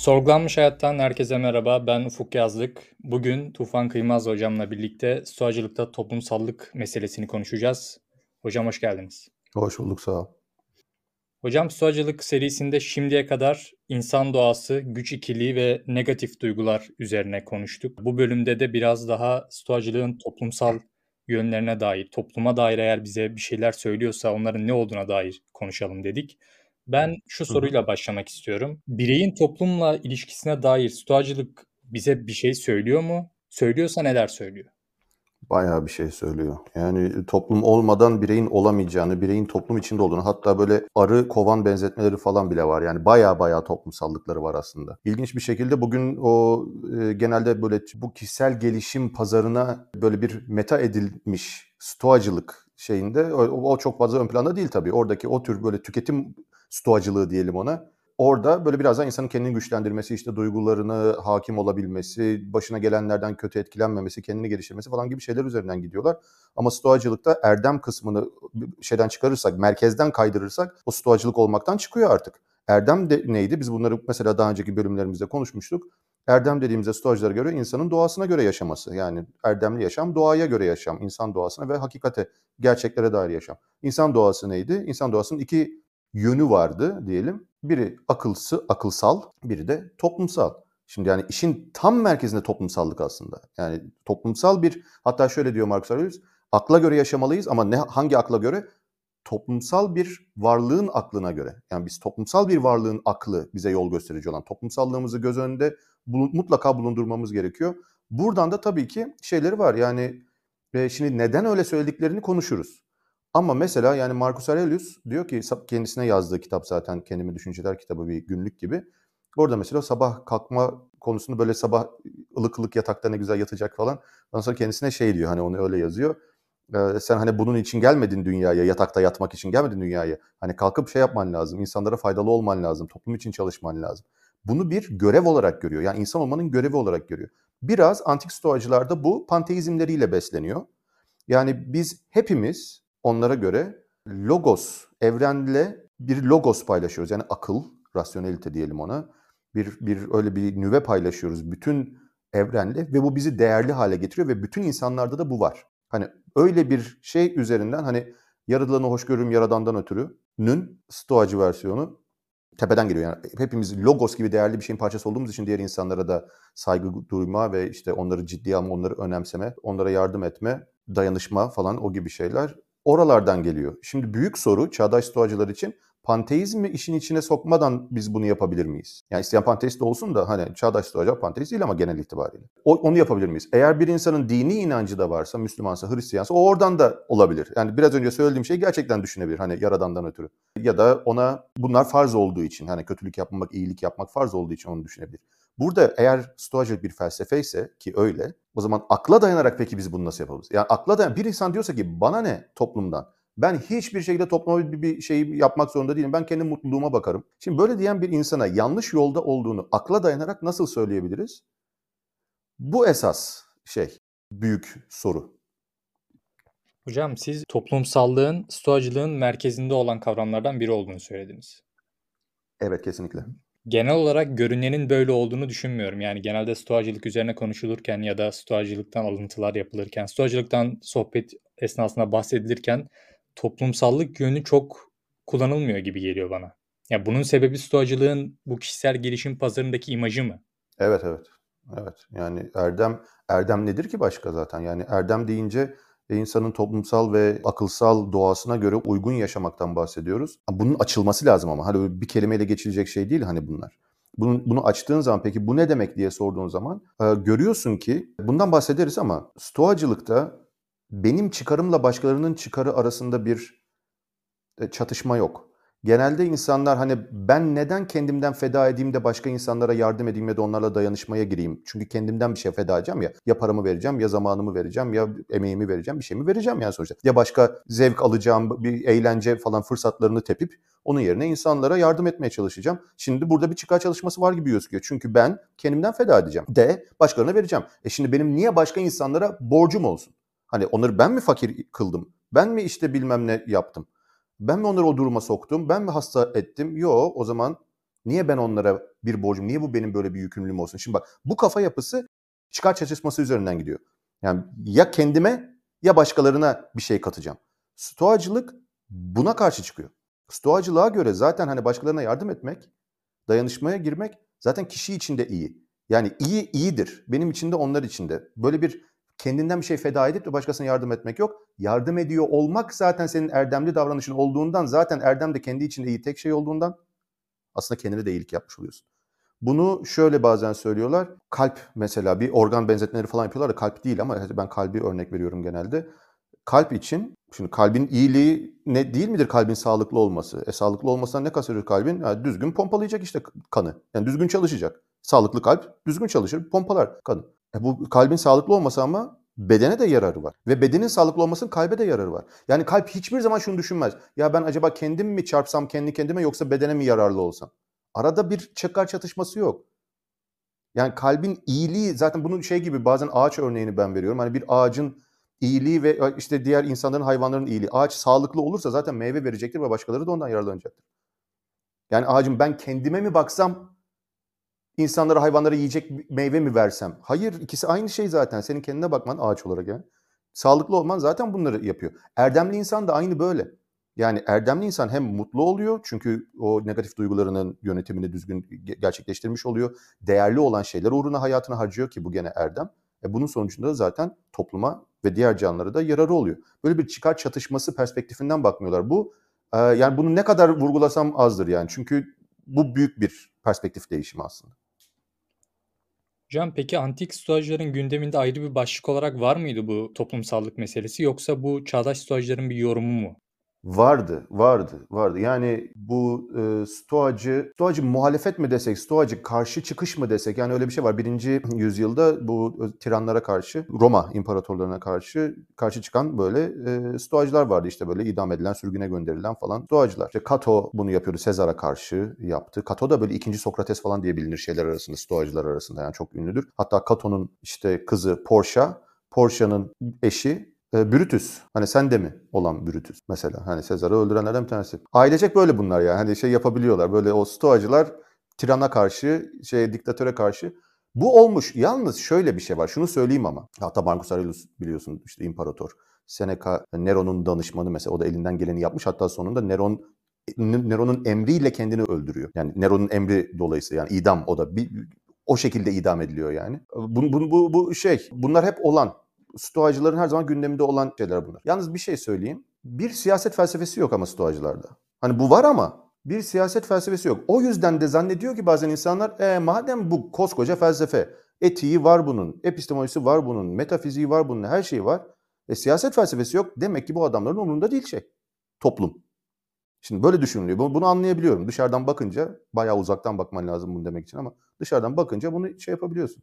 Sorgulanmış Hayattan herkese merhaba. Ben Ufuk Yazlık. Bugün Tufan Kıymaz hocamla birlikte stoacılıkta toplumsallık meselesini konuşacağız. Hocam hoş geldiniz. Hoş bulduk sağ ol. Hocam stoacılık serisinde şimdiye kadar insan doğası, güç ikiliği ve negatif duygular üzerine konuştuk. Bu bölümde de biraz daha stoacılığın toplumsal yönlerine dair, topluma dair eğer bize bir şeyler söylüyorsa onların ne olduğuna dair konuşalım dedik. Ben şu soruyla başlamak istiyorum. Bireyin toplumla ilişkisine dair stoacılık bize bir şey söylüyor mu? Söylüyorsa neler söylüyor? Bayağı bir şey söylüyor. Yani toplum olmadan bireyin olamayacağını, bireyin toplum içinde olduğunu hatta böyle arı kovan benzetmeleri falan bile var. Yani bayağı bayağı toplumsallıkları var aslında. İlginç bir şekilde bugün o e, genelde böyle bu kişisel gelişim pazarına böyle bir meta edilmiş stoacılık şeyinde o, o çok fazla ön planda değil tabii. Oradaki o tür böyle tüketim stoacılığı diyelim ona. Orada böyle biraz daha insanın kendini güçlendirmesi, işte duygularını hakim olabilmesi, başına gelenlerden kötü etkilenmemesi, kendini geliştirmesi falan gibi şeyler üzerinden gidiyorlar. Ama stoacılıkta erdem kısmını şeyden çıkarırsak, merkezden kaydırırsak o stoacılık olmaktan çıkıyor artık. Erdem de neydi? Biz bunları mesela daha önceki bölümlerimizde konuşmuştuk. Erdem dediğimizde stoacılara göre insanın doğasına göre yaşaması. Yani erdemli yaşam doğaya göre yaşam, insan doğasına ve hakikate, gerçeklere dair yaşam. İnsan doğası neydi? İnsan doğasının iki yönü vardı diyelim. Biri akılsı, akılsal, biri de toplumsal. Şimdi yani işin tam merkezinde toplumsallık aslında. Yani toplumsal bir hatta şöyle diyor Marcus Aurelius, akla göre yaşamalıyız ama ne hangi akla göre? Toplumsal bir varlığın aklına göre. Yani biz toplumsal bir varlığın aklı bize yol gösterici olan toplumsallığımızı göz önünde mutlaka bulundurmamız gerekiyor. Buradan da tabii ki şeyleri var. Yani e, şimdi neden öyle söylediklerini konuşuruz. Ama mesela yani Marcus Aurelius diyor ki kendisine yazdığı kitap zaten Kendimi Düşünceler kitabı bir günlük gibi. Orada mesela sabah kalkma konusunu böyle sabah ılık ılık yatakta ne güzel yatacak falan. Ondan sonra kendisine şey diyor hani onu öyle yazıyor. Ee, sen hani bunun için gelmedin dünyaya, yatakta yatmak için gelmedin dünyaya. Hani kalkıp şey yapman lazım, insanlara faydalı olman lazım, toplum için çalışman lazım. Bunu bir görev olarak görüyor. Yani insan olmanın görevi olarak görüyor. Biraz antik stoacılarda bu panteizmleriyle besleniyor. Yani biz hepimiz onlara göre logos, evrenle bir logos paylaşıyoruz. Yani akıl, rasyonelite diyelim ona. Bir, bir öyle bir nüve paylaşıyoruz bütün evrenle ve bu bizi değerli hale getiriyor ve bütün insanlarda da bu var. Hani öyle bir şey üzerinden hani yaratılanı hoş görürüm yaradandan ötürü'nün stoacı versiyonu tepeden geliyor. Yani hepimiz logos gibi değerli bir şeyin parçası olduğumuz için diğer insanlara da saygı duyma ve işte onları ciddiye alma, onları önemseme, onlara yardım etme, dayanışma falan o gibi şeyler oralardan geliyor. Şimdi büyük soru çağdaş stoacılar için panteizmi işin içine sokmadan biz bunu yapabilir miyiz? Yani isteyen panteist olsun da hani çağdaş stoacı panteist değil ama genel itibariyle. O, onu yapabilir miyiz? Eğer bir insanın dini inancı da varsa, Müslümansa, Hristiyansa o oradan da olabilir. Yani biraz önce söylediğim şeyi gerçekten düşünebilir hani yaradandan ötürü. Ya da ona bunlar farz olduğu için hani kötülük yapmamak, iyilik yapmak farz olduğu için onu düşünebilir. Burada eğer stoacılık bir felsefe ise ki öyle o zaman akla dayanarak peki biz bunu nasıl yapabiliriz? Yani akla dayan bir insan diyorsa ki bana ne toplumdan? Ben hiçbir şekilde topluma bir, bir şey yapmak zorunda değilim. Ben kendi mutluluğuma bakarım. Şimdi böyle diyen bir insana yanlış yolda olduğunu akla dayanarak nasıl söyleyebiliriz? Bu esas şey, büyük soru. Hocam siz toplumsallığın, stoacılığın merkezinde olan kavramlardan biri olduğunu söylediniz. Evet kesinlikle genel olarak görünenin böyle olduğunu düşünmüyorum. Yani genelde stoacılık üzerine konuşulurken ya da stoacılıktan alıntılar yapılırken, stoacılıktan sohbet esnasında bahsedilirken toplumsallık yönü çok kullanılmıyor gibi geliyor bana. Ya bunun sebebi stoacılığın bu kişisel gelişim pazarındaki imajı mı? Evet evet. Evet. Yani erdem erdem nedir ki başka zaten? Yani erdem deyince insanın toplumsal ve akılsal doğasına göre uygun yaşamaktan bahsediyoruz. Bunun açılması lazım ama hani bir kelimeyle geçilecek şey değil hani bunlar. Bunu, bunu açtığın zaman peki bu ne demek diye sorduğun zaman e, görüyorsun ki bundan bahsederiz ama stoacılıkta benim çıkarımla başkalarının çıkarı arasında bir e, çatışma yok. Genelde insanlar hani ben neden kendimden feda edeyim de başka insanlara yardım edeyim ya da onlarla dayanışmaya gireyim. Çünkü kendimden bir şey feda edeceğim ya. Ya paramı vereceğim ya zamanımı vereceğim ya emeğimi vereceğim bir şeyimi vereceğim yani sonuçta. Ya başka zevk alacağım bir eğlence falan fırsatlarını tepip onun yerine insanlara yardım etmeye çalışacağım. Şimdi burada bir çıkar çalışması var gibi gözüküyor. Çünkü ben kendimden feda edeceğim. De başkalarına vereceğim. E şimdi benim niye başka insanlara borcum olsun? Hani onları ben mi fakir kıldım? Ben mi işte bilmem ne yaptım? Ben mi onları o duruma soktum? Ben mi hasta ettim? Yok o zaman Niye ben onlara bir borcum, niye bu benim böyle bir yükümlülüğüm olsun? Şimdi bak bu kafa yapısı çıkar çatışması üzerinden gidiyor. Yani ya kendime ya başkalarına bir şey katacağım. Stoacılık buna karşı çıkıyor. Stoacılığa göre zaten hani başkalarına yardım etmek, dayanışmaya girmek zaten kişi için de iyi. Yani iyi iyidir. Benim için de onlar için de. Böyle bir kendinden bir şey feda edip de başkasına yardım etmek yok. Yardım ediyor olmak zaten senin erdemli davranışın olduğundan zaten erdem de kendi içinde iyi tek şey olduğundan aslında kendine de iyilik yapmış oluyorsun. Bunu şöyle bazen söylüyorlar. Kalp mesela bir organ benzetmeleri falan yapıyorlar da kalp değil ama ben kalbi örnek veriyorum genelde. Kalp için şimdi kalbin iyiliği ne değil midir kalbin sağlıklı olması? E sağlıklı olmasından ne kastediyor kalbin? Yani düzgün pompalayacak işte kanı. Yani düzgün çalışacak. Sağlıklı kalp düzgün çalışır, pompalar kanı. E bu kalbin sağlıklı olması ama bedene de yararı var. Ve bedenin sağlıklı olmasının kalbe de yararı var. Yani kalp hiçbir zaman şunu düşünmez. Ya ben acaba kendim mi çarpsam kendi kendime yoksa bedene mi yararlı olsam? Arada bir çıkar çatışması yok. Yani kalbin iyiliği zaten bunun şey gibi bazen ağaç örneğini ben veriyorum. Hani bir ağacın iyiliği ve işte diğer insanların hayvanların iyiliği. Ağaç sağlıklı olursa zaten meyve verecektir ve başkaları da ondan yararlanacaktır. Yani ağacım ben kendime mi baksam insanlara hayvanlara yiyecek meyve mi versem? Hayır ikisi aynı şey zaten. Senin kendine bakman ağaç olarak yani. Sağlıklı olman zaten bunları yapıyor. Erdemli insan da aynı böyle. Yani erdemli insan hem mutlu oluyor çünkü o negatif duygularının yönetimini düzgün gerçekleştirmiş oluyor. Değerli olan şeyler uğruna hayatını harcıyor ki bu gene erdem. E bunun sonucunda da zaten topluma ve diğer canlılara da yararı oluyor. Böyle bir çıkar çatışması perspektifinden bakmıyorlar. Bu e, yani bunu ne kadar vurgulasam azdır yani. Çünkü bu büyük bir perspektif değişimi aslında. Hocam peki antik stoacıların gündeminde ayrı bir başlık olarak var mıydı bu toplumsallık meselesi yoksa bu çağdaş stoacıların bir yorumu mu? Vardı, vardı, vardı. Yani bu e, stoacı, stoacı muhalefet mi desek, stoacı karşı çıkış mı desek yani öyle bir şey var. Birinci yüzyılda bu tiranlara karşı, Roma imparatorlarına karşı karşı çıkan böyle e, stoacılar vardı işte böyle idam edilen, sürgüne gönderilen falan stoacılar. İşte Kato bunu yapıyordu, Sezar'a karşı yaptı. Kato da böyle ikinci Sokrates falan diye bilinir şeyler arasında, stoacılar arasında yani çok ünlüdür. Hatta Kato'nun işte kızı Portia, Portia'nın eşi e, Brutus. Hani sen de mi olan Brutus mesela. Hani Sezar'ı öldürenlerden bir tanesi. Ailecek böyle bunlar yani. Hani şey yapabiliyorlar. Böyle o stoacılar tirana karşı, şey diktatöre karşı. Bu olmuş. Yalnız şöyle bir şey var. Şunu söyleyeyim ama. Hatta Marcus Aurelius biliyorsun işte imparator. Seneca Nero'nun danışmanı mesela. O da elinden geleni yapmış. Hatta sonunda Neron Nero'nun emriyle kendini öldürüyor. Yani Nero'nun emri dolayısıyla yani idam o da bir, o şekilde idam ediliyor yani. Bu, bu, bu, bu şey bunlar hep olan Stoacıların her zaman gündeminde olan şeyler bunlar. Yalnız bir şey söyleyeyim. Bir siyaset felsefesi yok ama Stoacılarda. Hani bu var ama bir siyaset felsefesi yok. O yüzden de zannediyor ki bazen insanlar e, madem bu koskoca felsefe, etiği var bunun, epistemolojisi var bunun, metafiziği var bunun, her şeyi var. E, siyaset felsefesi yok. Demek ki bu adamların umurunda değil şey. Toplum. Şimdi böyle düşünülüyor. Bunu anlayabiliyorum. Dışarıdan bakınca bayağı uzaktan bakman lazım bunu demek için ama dışarıdan bakınca bunu şey yapabiliyorsun.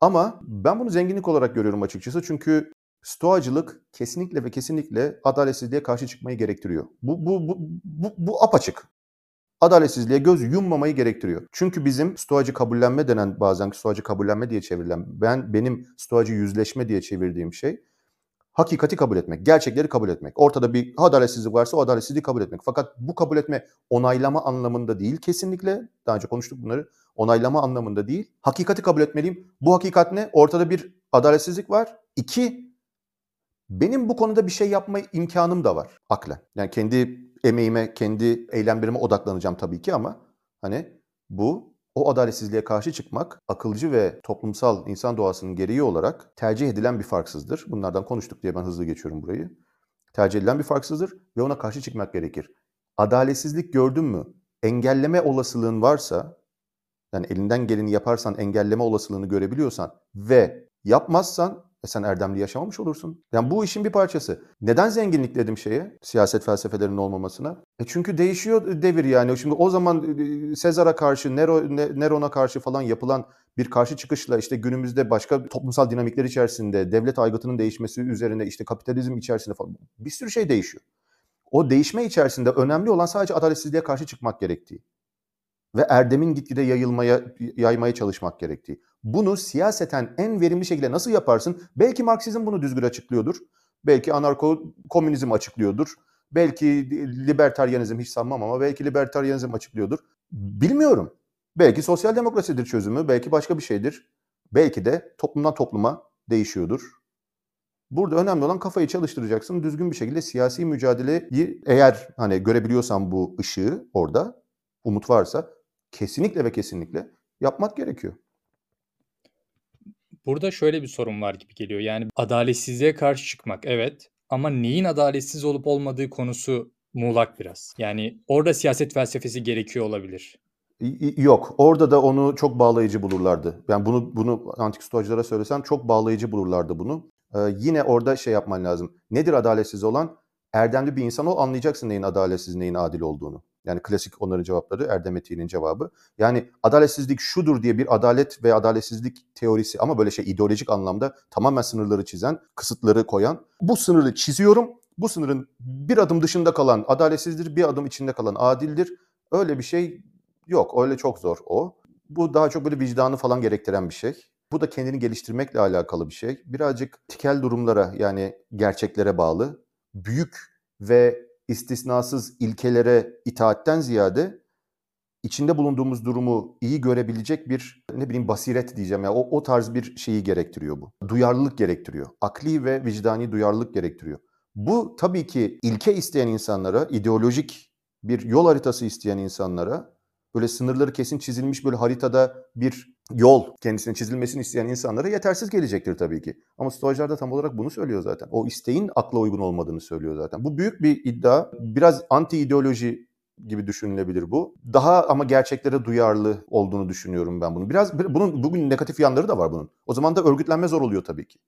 Ama ben bunu zenginlik olarak görüyorum açıkçası. Çünkü stoacılık kesinlikle ve kesinlikle adaletsizliğe karşı çıkmayı gerektiriyor. Bu, bu, bu, bu, bu apaçık. Adaletsizliğe göz yummamayı gerektiriyor. Çünkü bizim stoacı kabullenme denen bazen stoacı kabullenme diye çevrilen, ben benim stoacı yüzleşme diye çevirdiğim şey hakikati kabul etmek, gerçekleri kabul etmek. Ortada bir adaletsizlik varsa o adaletsizliği kabul etmek. Fakat bu kabul etme onaylama anlamında değil kesinlikle. Daha önce konuştuk bunları. Onaylama anlamında değil. Hakikati kabul etmeliyim. Bu hakikat ne? Ortada bir adaletsizlik var. İki, benim bu konuda bir şey yapma imkanım da var aklen. Yani kendi emeğime, kendi eylemlerime odaklanacağım tabii ki ama hani bu o adaletsizliğe karşı çıkmak akılcı ve toplumsal insan doğasının gereği olarak tercih edilen bir farksızdır. Bunlardan konuştuk diye ben hızlı geçiyorum burayı. Tercih edilen bir farksızdır ve ona karşı çıkmak gerekir. Adaletsizlik gördün mü? Engelleme olasılığın varsa, yani elinden geleni yaparsan engelleme olasılığını görebiliyorsan ve yapmazsan e sen erdemli yaşamamış olursun. Yani bu işin bir parçası. Neden zenginlik dedim şeye? Siyaset felsefelerinin olmamasına. E çünkü değişiyor devir yani. Şimdi o zaman e, Sezar'a karşı, Nero, Neron'a karşı falan yapılan bir karşı çıkışla işte günümüzde başka toplumsal dinamikler içerisinde devlet aygıtının değişmesi üzerine işte kapitalizm içerisinde falan bir sürü şey değişiyor. O değişme içerisinde önemli olan sadece adaletsizliğe karşı çıkmak gerektiği ve erdemin gitgide yayılmaya yaymaya çalışmak gerektiği. Bunu siyaseten en verimli şekilde nasıl yaparsın? Belki Marksizm bunu düzgün açıklıyordur. Belki anarko komünizm açıklıyordur. Belki libertaryanizm hiç sanmam ama belki libertaryanizm açıklıyordur. Bilmiyorum. Belki sosyal demokrasidir çözümü, belki başka bir şeydir. Belki de toplumdan topluma değişiyordur. Burada önemli olan kafayı çalıştıracaksın. Düzgün bir şekilde siyasi mücadeleyi eğer hani görebiliyorsan bu ışığı orada, umut varsa kesinlikle ve kesinlikle yapmak gerekiyor. Burada şöyle bir sorun var gibi geliyor. Yani adaletsizliğe karşı çıkmak evet ama neyin adaletsiz olup olmadığı konusu muğlak biraz. Yani orada siyaset felsefesi gerekiyor olabilir. Yok. Orada da onu çok bağlayıcı bulurlardı. Yani bunu bunu antik stoacılara söylesem çok bağlayıcı bulurlardı bunu. Ee, yine orada şey yapman lazım. Nedir adaletsiz olan? Erdemli bir insan ol anlayacaksın neyin adaletsiz neyin adil olduğunu. Yani klasik onların cevapları Erdem Etiği'nin cevabı. Yani adaletsizlik şudur diye bir adalet ve adaletsizlik teorisi ama böyle şey ideolojik anlamda tamamen sınırları çizen, kısıtları koyan. Bu sınırı çiziyorum. Bu sınırın bir adım dışında kalan adaletsizdir, bir adım içinde kalan adildir. Öyle bir şey yok. Öyle çok zor o. Bu daha çok böyle vicdanı falan gerektiren bir şey. Bu da kendini geliştirmekle alakalı bir şey. Birazcık tikel durumlara yani gerçeklere bağlı. Büyük ve istisnasız ilkelere itaatten ziyade içinde bulunduğumuz durumu iyi görebilecek bir ne bileyim basiret diyeceğim ya o, o tarz bir şeyi gerektiriyor bu. Duyarlılık gerektiriyor. Akli ve vicdani duyarlılık gerektiriyor. Bu tabii ki ilke isteyen insanlara, ideolojik bir yol haritası isteyen insanlara, böyle sınırları kesin çizilmiş böyle haritada bir yol kendisine çizilmesini isteyen insanlara yetersiz gelecektir tabii ki. Ama Stoacılar da tam olarak bunu söylüyor zaten. O isteğin akla uygun olmadığını söylüyor zaten. Bu büyük bir iddia. Biraz anti ideoloji gibi düşünülebilir bu. Daha ama gerçeklere duyarlı olduğunu düşünüyorum ben bunu. Biraz bunun bugün negatif yanları da var bunun. O zaman da örgütlenme zor oluyor tabii ki.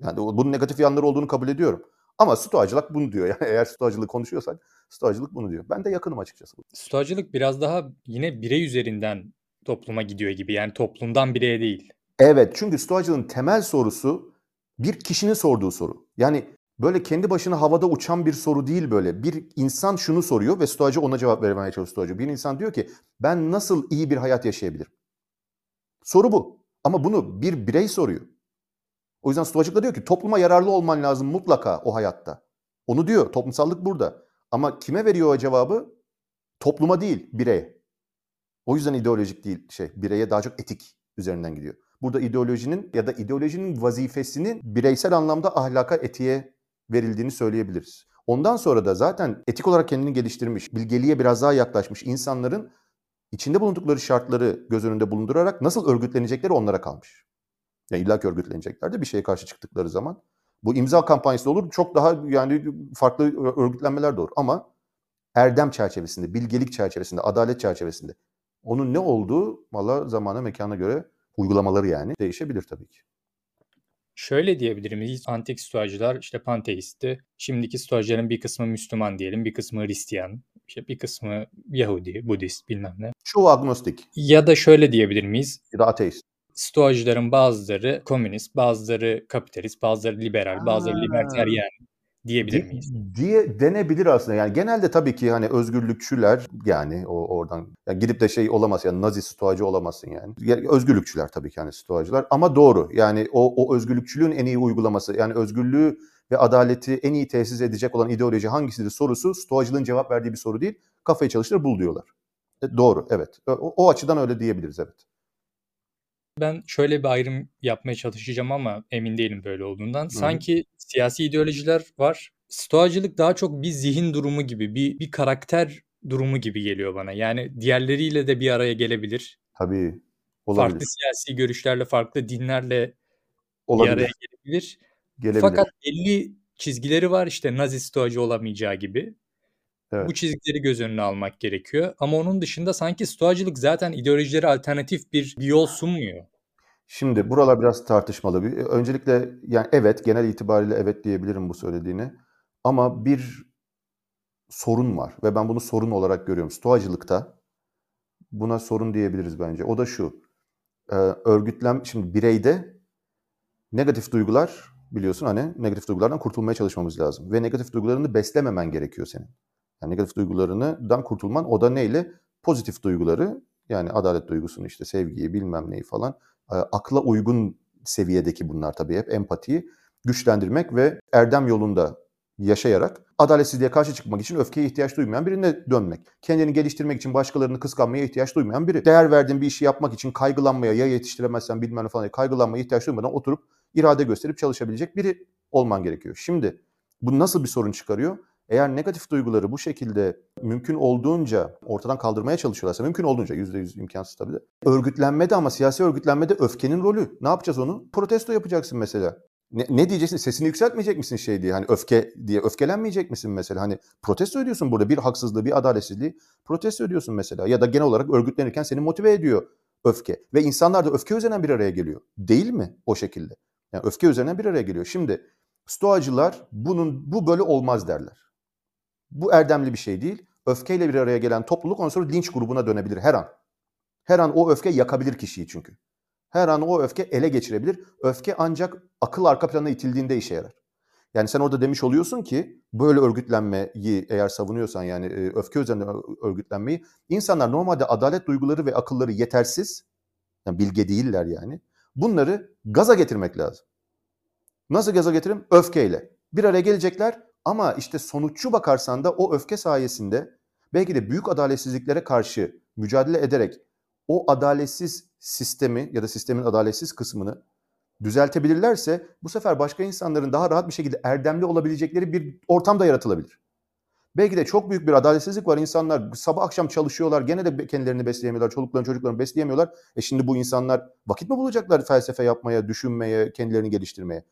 Yani bunun negatif yanları olduğunu kabul ediyorum. Ama stoacılık bunu diyor. Yani eğer stoacılık konuşuyorsak stoacılık bunu diyor. Ben de yakınım açıkçası. Stoacılık biraz daha yine birey üzerinden topluma gidiyor gibi. Yani toplumdan bireye değil. Evet çünkü stoacılığın temel sorusu bir kişinin sorduğu soru. Yani böyle kendi başına havada uçan bir soru değil böyle. Bir insan şunu soruyor ve stoacı ona cevap vermeye çalışıyor stoacı. Bir insan diyor ki ben nasıl iyi bir hayat yaşayabilirim? Soru bu. Ama bunu bir birey soruyor. O yüzden stoacılık da diyor ki topluma yararlı olman lazım mutlaka o hayatta. Onu diyor. Toplumsallık burada. Ama kime veriyor o cevabı? Topluma değil, bireye. O yüzden ideolojik değil şey, bireye daha çok etik üzerinden gidiyor. Burada ideolojinin ya da ideolojinin vazifesinin bireysel anlamda ahlaka, etiğe verildiğini söyleyebiliriz. Ondan sonra da zaten etik olarak kendini geliştirmiş, bilgeliğe biraz daha yaklaşmış insanların içinde bulundukları şartları göz önünde bulundurarak nasıl örgütlenecekleri onlara kalmış. Yani illa ki örgütlenecekler de bir şeye karşı çıktıkları zaman. Bu imza kampanyası olur. Çok daha yani farklı örgütlenmeler de olur. Ama erdem çerçevesinde, bilgelik çerçevesinde, adalet çerçevesinde onun ne olduğu valla zamana mekana göre uygulamaları yani değişebilir tabii ki. Şöyle diyebilirim. Antik stoacılar işte panteisti. Şimdiki stoacıların bir kısmı Müslüman diyelim, bir kısmı Hristiyan, işte bir kısmı Yahudi, Budist bilmem ne. Çoğu agnostik. Ya da şöyle diyebilir miyiz? Ya da ateist. Stoacıların bazıları komünist, bazıları kapitalist, bazıları liberal, bazıları libertaryen diyebilir miyiz? Diye denebilir aslında. Yani genelde tabii ki hani özgürlükçüler yani o oradan yani gidip de şey olamaz yani Nazi stoacı olamazsın yani. özgürlükçüler tabii ki hani stoacılar ama doğru. Yani o o özgürlükçülüğün en iyi uygulaması yani özgürlüğü ve adaleti en iyi tesis edecek olan ideoloji hangisidir sorusu stoacılığın cevap verdiği bir soru değil. Kafayı çalıştır bul diyorlar. E, doğru evet. O, o açıdan öyle diyebiliriz evet. Ben şöyle bir ayrım yapmaya çalışacağım ama emin değilim böyle olduğundan. Hı. Sanki siyasi ideolojiler var. Stoacılık daha çok bir zihin durumu gibi, bir bir karakter durumu gibi geliyor bana. Yani diğerleriyle de bir araya gelebilir. Tabii. Olabilir. Farklı siyasi görüşlerle, farklı dinlerle olabilir. bir araya gelebilir. gelebilir. Fakat belli çizgileri var işte Nazi stoacı olamayacağı gibi. Evet. Bu çizgileri göz önüne almak gerekiyor. Ama onun dışında sanki stoacılık zaten ideolojilere alternatif bir, bir yol sunmuyor. Şimdi buralar biraz tartışmalı. Öncelikle yani evet genel itibariyle evet diyebilirim bu söylediğini. Ama bir sorun var ve ben bunu sorun olarak görüyorum. Stoacılıkta buna sorun diyebiliriz bence. O da şu. E, örgütlem şimdi bireyde negatif duygular biliyorsun hani negatif duygulardan kurtulmaya çalışmamız lazım ve negatif duygularını beslememen gerekiyor senin. Yani negatif duygularından kurtulman o da neyle? Pozitif duyguları yani adalet duygusunu işte sevgiyi bilmem neyi falan akla uygun seviyedeki bunlar tabii hep empatiyi güçlendirmek ve erdem yolunda yaşayarak adaletsizliğe karşı çıkmak için öfkeye ihtiyaç duymayan birine dönmek. Kendini geliştirmek için başkalarını kıskanmaya ihtiyaç duymayan biri. Değer verdiğin bir işi yapmak için kaygılanmaya ya yetiştiremezsen bilmem ne falan kaygılanmaya ihtiyaç duymadan oturup irade gösterip çalışabilecek biri olman gerekiyor. Şimdi bu nasıl bir sorun çıkarıyor? Eğer negatif duyguları bu şekilde mümkün olduğunca ortadan kaldırmaya çalışıyorlarsa, mümkün olduğunca %100 imkansız tabii de. Örgütlenmede ama siyasi örgütlenmede öfkenin rolü. Ne yapacağız onu? Protesto yapacaksın mesela. Ne, ne diyeceksin? Sesini yükseltmeyecek misin şey diye? Hani öfke diye öfkelenmeyecek misin mesela? Hani protesto ediyorsun burada bir haksızlığı, bir adaletsizliği protesto ediyorsun mesela. Ya da genel olarak örgütlenirken seni motive ediyor öfke. Ve insanlar da öfke üzerinden bir araya geliyor. Değil mi o şekilde? Yani öfke üzerinden bir araya geliyor. Şimdi Stoacılar bunun bu böyle olmaz derler. Bu erdemli bir şey değil. Öfkeyle bir araya gelen topluluk ondan sonra linç grubuna dönebilir her an. Her an o öfke yakabilir kişiyi çünkü. Her an o öfke ele geçirebilir. Öfke ancak akıl arka planına itildiğinde işe yarar. Yani sen orada demiş oluyorsun ki böyle örgütlenmeyi eğer savunuyorsan yani öfke üzerinden örgütlenmeyi insanlar normalde adalet duyguları ve akılları yetersiz yani bilge değiller yani. Bunları gaza getirmek lazım. Nasıl gaza getirim? Öfkeyle. Bir araya gelecekler ama işte sonuççu bakarsan da o öfke sayesinde belki de büyük adaletsizliklere karşı mücadele ederek o adaletsiz sistemi ya da sistemin adaletsiz kısmını düzeltebilirlerse bu sefer başka insanların daha rahat bir şekilde erdemli olabilecekleri bir ortam da yaratılabilir. Belki de çok büyük bir adaletsizlik var. İnsanlar sabah akşam çalışıyorlar. Gene de kendilerini besleyemiyorlar. Çoluklarını çocuklarını besleyemiyorlar. E şimdi bu insanlar vakit mi bulacaklar felsefe yapmaya, düşünmeye, kendilerini geliştirmeye?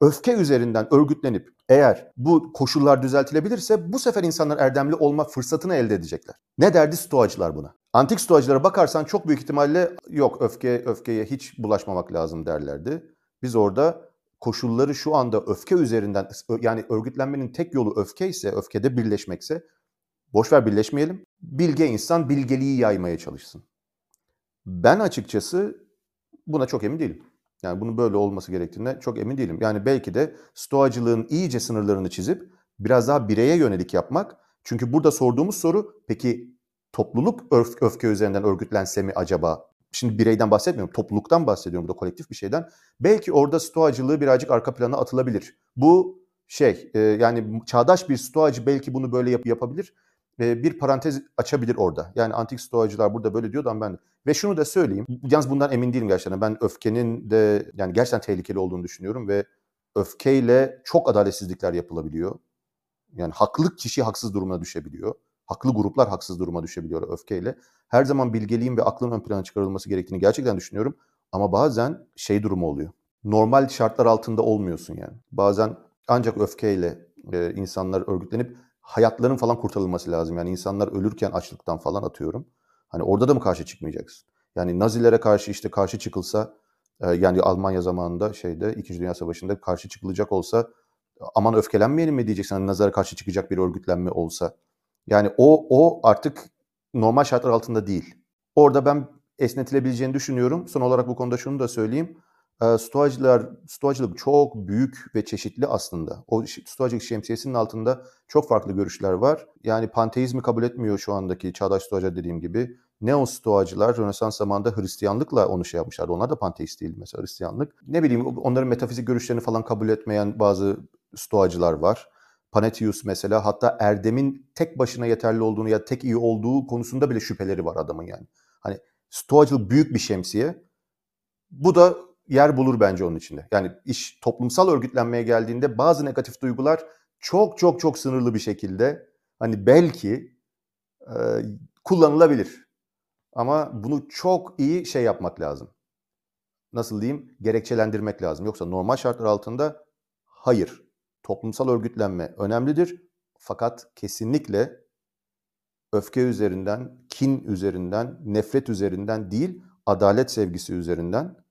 Öfke üzerinden örgütlenip eğer bu koşullar düzeltilebilirse bu sefer insanlar erdemli olma fırsatını elde edecekler. Ne derdi stoacılar buna? Antik stoacılara bakarsan çok büyük ihtimalle yok öfke öfkeye hiç bulaşmamak lazım derlerdi. Biz orada koşulları şu anda öfke üzerinden yani örgütlenmenin tek yolu öfke ise öfkede birleşmekse boşver birleşmeyelim. Bilge insan bilgeliği yaymaya çalışsın. Ben açıkçası buna çok emin değilim. Yani bunun böyle olması gerektiğine çok emin değilim. Yani belki de stoacılığın iyice sınırlarını çizip biraz daha bireye yönelik yapmak. Çünkü burada sorduğumuz soru peki topluluk öf öfke üzerinden örgütlense mi acaba? Şimdi bireyden bahsetmiyorum, topluluktan bahsediyorum burada kolektif bir şeyden. Belki orada stoacılığı birazcık arka plana atılabilir. Bu şey e, yani çağdaş bir stoacı belki bunu böyle yap yapabilir bir parantez açabilir orada. Yani antik stoacılar burada böyle diyordu ama ben de. Ve şunu da söyleyeyim. Yalnız bundan emin değilim gerçekten. Ben öfkenin de yani gerçekten tehlikeli olduğunu düşünüyorum ve öfkeyle çok adaletsizlikler yapılabiliyor. Yani haklı kişi haksız durumuna düşebiliyor. Haklı gruplar haksız duruma düşebiliyor öfkeyle. Her zaman bilgeliğin ve aklın ön plana çıkarılması gerektiğini gerçekten düşünüyorum. Ama bazen şey durumu oluyor. Normal şartlar altında olmuyorsun yani. Bazen ancak öfkeyle e, insanlar örgütlenip hayatların falan kurtarılması lazım. Yani insanlar ölürken açlıktan falan atıyorum. Hani orada da mı karşı çıkmayacaksın? Yani Nazilere karşı işte karşı çıkılsa e, yani Almanya zamanında şeyde 2. Dünya Savaşı'nda karşı çıkılacak olsa aman öfkelenmeyelim mi diyeceksin hani Nazilere karşı çıkacak bir örgütlenme olsa. Yani o o artık normal şartlar altında değil. Orada ben esnetilebileceğini düşünüyorum. Son olarak bu konuda şunu da söyleyeyim. Stoacılar, Stoacılık çok büyük ve çeşitli aslında. O Stoacılık şemsiyesinin altında çok farklı görüşler var. Yani panteizmi kabul etmiyor şu andaki çağdaş Stoacı dediğim gibi. Neo Stoacılar Rönesans zamanında Hristiyanlıkla onu şey yapmışlardı. Onlar da panteist değil mesela Hristiyanlık. Ne bileyim onların metafizik görüşlerini falan kabul etmeyen bazı Stoacılar var. Panetius mesela hatta Erdem'in tek başına yeterli olduğunu ya tek iyi olduğu konusunda bile şüpheleri var adamın yani. Hani Stoacılık büyük bir şemsiye. Bu da yer bulur bence onun içinde. Yani iş toplumsal örgütlenmeye geldiğinde bazı negatif duygular çok çok çok sınırlı bir şekilde hani belki e, kullanılabilir. Ama bunu çok iyi şey yapmak lazım. Nasıl diyeyim? Gerekçelendirmek lazım. Yoksa normal şartlar altında hayır. Toplumsal örgütlenme önemlidir. Fakat kesinlikle öfke üzerinden, kin üzerinden, nefret üzerinden değil, adalet sevgisi üzerinden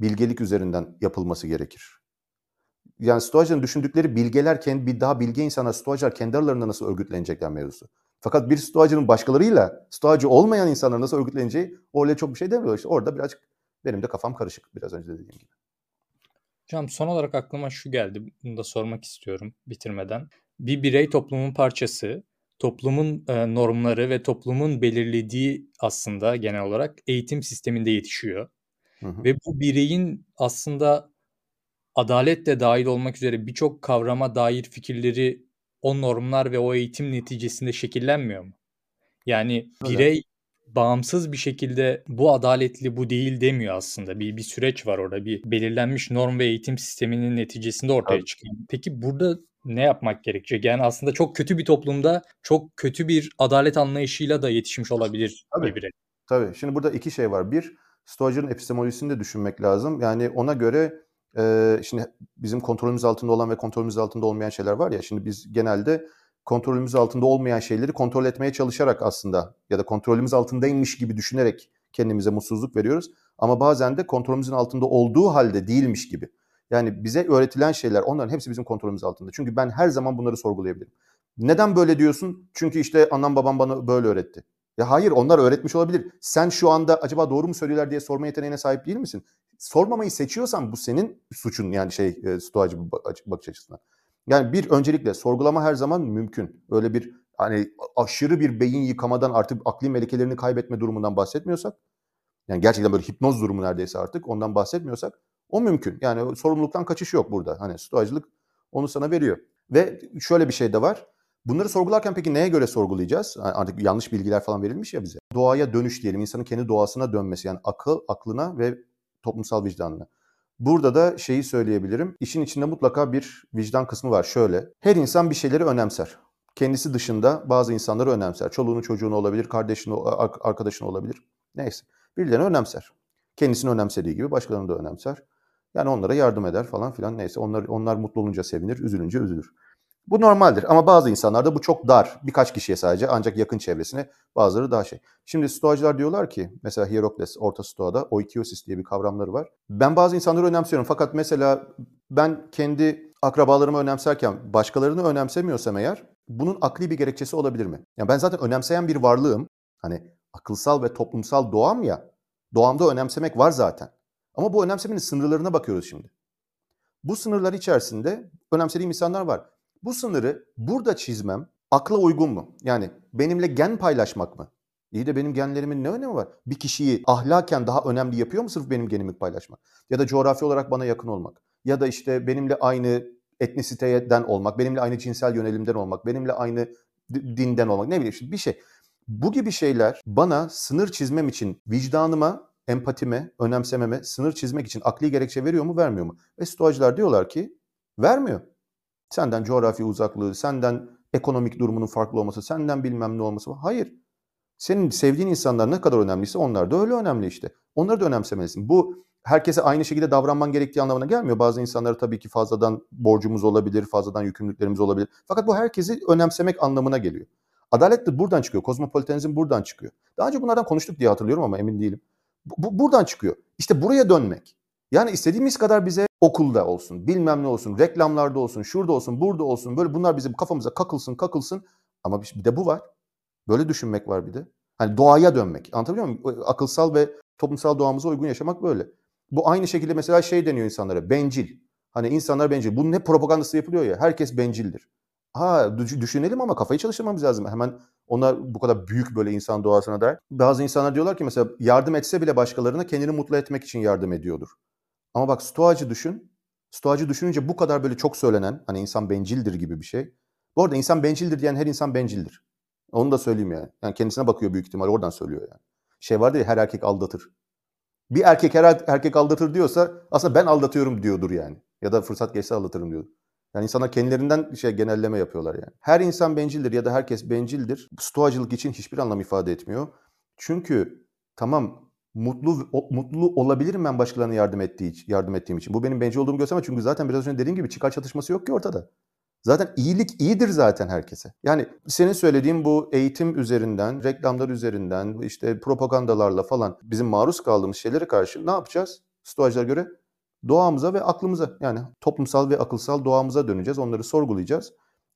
bilgelik üzerinden yapılması gerekir. Yani Stoacıların düşündükleri bilgeler kendi bir daha bilge insana Stoacılar kendi aralarında nasıl örgütlenecekler mevzusu. Fakat bir Stoacının başkalarıyla Stoacı olmayan insanlar nasıl örgütleneceği öyle çok bir şey demiyor. İşte orada birazcık benim de kafam karışık biraz önce dediğim gibi. Hocam son olarak aklıma şu geldi. Bunu da sormak istiyorum bitirmeden. Bir birey toplumun parçası, toplumun e, normları ve toplumun belirlediği aslında genel olarak eğitim sisteminde yetişiyor. Hı hı. Ve bu bireyin aslında adalet de dahil olmak üzere birçok kavrama dair fikirleri o normlar ve o eğitim neticesinde şekillenmiyor mu? Yani birey bağımsız bir şekilde bu adaletli, bu değil demiyor aslında. Bir bir süreç var orada. Bir belirlenmiş norm ve eğitim sisteminin neticesinde ortaya çıkıyor. Peki burada ne yapmak gerekecek? Yani aslında çok kötü bir toplumda çok kötü bir adalet anlayışıyla da yetişmiş olabilir Tabii. bir birey. Tabii. Şimdi burada iki şey var. Bir, Stoacıların epistemolojisini de düşünmek lazım. Yani ona göre e, şimdi bizim kontrolümüz altında olan ve kontrolümüz altında olmayan şeyler var ya. Şimdi biz genelde kontrolümüz altında olmayan şeyleri kontrol etmeye çalışarak aslında ya da kontrolümüz altındaymış gibi düşünerek kendimize mutsuzluk veriyoruz. Ama bazen de kontrolümüzün altında olduğu halde değilmiş gibi. Yani bize öğretilen şeyler onların hepsi bizim kontrolümüz altında. Çünkü ben her zaman bunları sorgulayabilirim. Neden böyle diyorsun? Çünkü işte annem babam bana böyle öğretti. Ya hayır onlar öğretmiş olabilir. Sen şu anda acaba doğru mu söylüyorlar diye sorma yeteneğine sahip değil misin? Sormamayı seçiyorsan bu senin suçun yani şey e, stoacı bakış açısından. Yani bir öncelikle sorgulama her zaman mümkün. Öyle bir hani aşırı bir beyin yıkamadan artık akli melekelerini kaybetme durumundan bahsetmiyorsak yani gerçekten böyle hipnoz durumu neredeyse artık ondan bahsetmiyorsak o mümkün. Yani sorumluluktan kaçış yok burada. Hani stoacılık onu sana veriyor. Ve şöyle bir şey de var. Bunları sorgularken peki neye göre sorgulayacağız? Artık yanlış bilgiler falan verilmiş ya bize. Doğaya dönüş diyelim, insanın kendi doğasına dönmesi yani akıl, aklına ve toplumsal vicdanına. Burada da şeyi söyleyebilirim. İşin içinde mutlaka bir vicdan kısmı var. Şöyle, her insan bir şeyleri önemser. Kendisi dışında bazı insanları önemser. Çoluğunu çocuğunu olabilir, kardeşini, arkadaşını olabilir. Neyse. Birilerini önemser. Kendisini önemsediği gibi başkalarını da önemser. Yani onlara yardım eder falan filan neyse. Onlar, onlar mutlu olunca sevinir, üzülünce üzülür. Bu normaldir ama bazı insanlarda bu çok dar. Birkaç kişiye sadece ancak yakın çevresine bazıları daha şey. Şimdi stoacılar diyorlar ki mesela Hierokles Orta Stoa'da oikiosis diye bir kavramları var. Ben bazı insanları önemsiyorum fakat mesela ben kendi akrabalarımı önemserken başkalarını önemsemiyorsam eğer bunun akli bir gerekçesi olabilir mi? Yani ben zaten önemseyen bir varlığım. Hani akılsal ve toplumsal doğam ya. Doğamda önemsemek var zaten. Ama bu önemsemenin sınırlarına bakıyoruz şimdi. Bu sınırlar içerisinde önemsediğim insanlar var. Bu sınırı burada çizmem akla uygun mu? Yani benimle gen paylaşmak mı? İyi de benim genlerimin ne önemi var? Bir kişiyi ahlaken daha önemli yapıyor mu sırf benim genimi paylaşmak? Ya da coğrafi olarak bana yakın olmak? Ya da işte benimle aynı etnisiteden olmak, benimle aynı cinsel yönelimden olmak, benimle aynı dinden olmak ne bileyim işte bir şey. Bu gibi şeyler bana sınır çizmem için vicdanıma, empatime, önemsememe, sınır çizmek için akli gerekçe veriyor mu, vermiyor mu? Ve stoacılar diyorlar ki vermiyor. Senden coğrafi uzaklığı, senden ekonomik durumunun farklı olması, senden bilmem ne olması. Hayır. Senin sevdiğin insanlar ne kadar önemliyse onlar da öyle önemli işte. Onları da önemsemelisin. Bu herkese aynı şekilde davranman gerektiği anlamına gelmiyor. Bazı insanlara tabii ki fazladan borcumuz olabilir, fazladan yükümlülüklerimiz olabilir. Fakat bu herkesi önemsemek anlamına geliyor. Adalet de buradan çıkıyor. Kozmopolitanizm buradan çıkıyor. Daha önce bunlardan konuştuk diye hatırlıyorum ama emin değilim. Bu, bu buradan çıkıyor. İşte buraya dönmek. Yani istediğimiz kadar bize okulda olsun, bilmem ne olsun, reklamlarda olsun, şurada olsun, burada olsun. Böyle bunlar bizim kafamıza kakılsın, kakılsın. Ama bir de bu var. Böyle düşünmek var bir de. Hani doğaya dönmek. Anlatabiliyor muyum? Akılsal ve toplumsal doğamıza uygun yaşamak böyle. Bu aynı şekilde mesela şey deniyor insanlara. Bencil. Hani insanlar bencil. Bunun hep propagandası yapılıyor ya. Herkes bencildir. Ha düşünelim ama kafayı çalıştırmamız lazım. Hemen onlar bu kadar büyük böyle insan doğasına dair. Bazı insanlar diyorlar ki mesela yardım etse bile başkalarına kendini mutlu etmek için yardım ediyordur. Ama bak stoacı düşün. Stoacı düşününce bu kadar böyle çok söylenen hani insan bencildir gibi bir şey. Bu arada insan bencildir diyen her insan bencildir. Onu da söyleyeyim yani. Yani kendisine bakıyor büyük ihtimal oradan söylüyor yani. Şey vardı ya her erkek aldatır. Bir erkek her erkek aldatır diyorsa aslında ben aldatıyorum diyordur yani. Ya da fırsat geçse aldatırım diyordur. Yani insana kendilerinden şey genelleme yapıyorlar yani. Her insan bencildir ya da herkes bencildir. Stoacılık için hiçbir anlam ifade etmiyor. Çünkü tamam mutlu mutlu olabilirim ben başkalarına yardım ettiği yardım ettiğim için. Bu benim bencil olduğumu göstermez çünkü zaten biraz önce dediğim gibi çıkar çatışması yok ki ortada. Zaten iyilik iyidir zaten herkese. Yani senin söylediğin bu eğitim üzerinden, reklamlar üzerinden, işte propagandalarla falan bizim maruz kaldığımız şeylere karşı ne yapacağız? Stoacılara göre doğamıza ve aklımıza yani toplumsal ve akılsal doğamıza döneceğiz. Onları sorgulayacağız.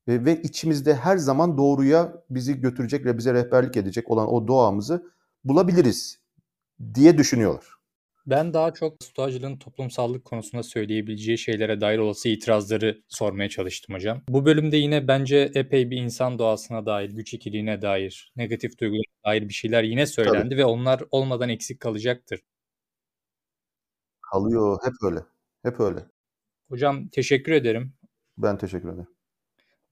Ve, ve içimizde her zaman doğruya bizi götürecek ve bize rehberlik edecek olan o doğamızı bulabiliriz diye düşünüyorlar. Ben daha çok stoacılığın toplumsallık konusunda söyleyebileceği şeylere dair olası itirazları sormaya çalıştım hocam. Bu bölümde yine bence epey bir insan doğasına dair, güç ikiliğine dair, negatif duygulara dair bir şeyler yine söylendi Tabii. ve onlar olmadan eksik kalacaktır. Kalıyor, hep öyle. Hep öyle. Hocam teşekkür ederim. Ben teşekkür ederim.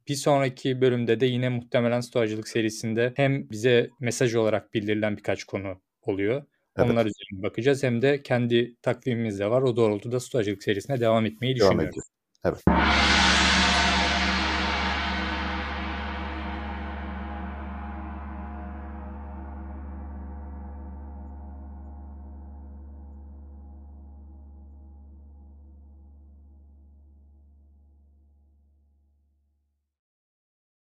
Bir sonraki bölümde de yine muhtemelen stoğacılık serisinde hem bize mesaj olarak bildirilen birkaç konu oluyor. Evet. Onlar üzerine bakacağız. Hem de kendi takvimimiz de var. O doğrultuda stoğacılık serisine devam etmeyi Devam düşünüyoruz. edeceğiz. Evet.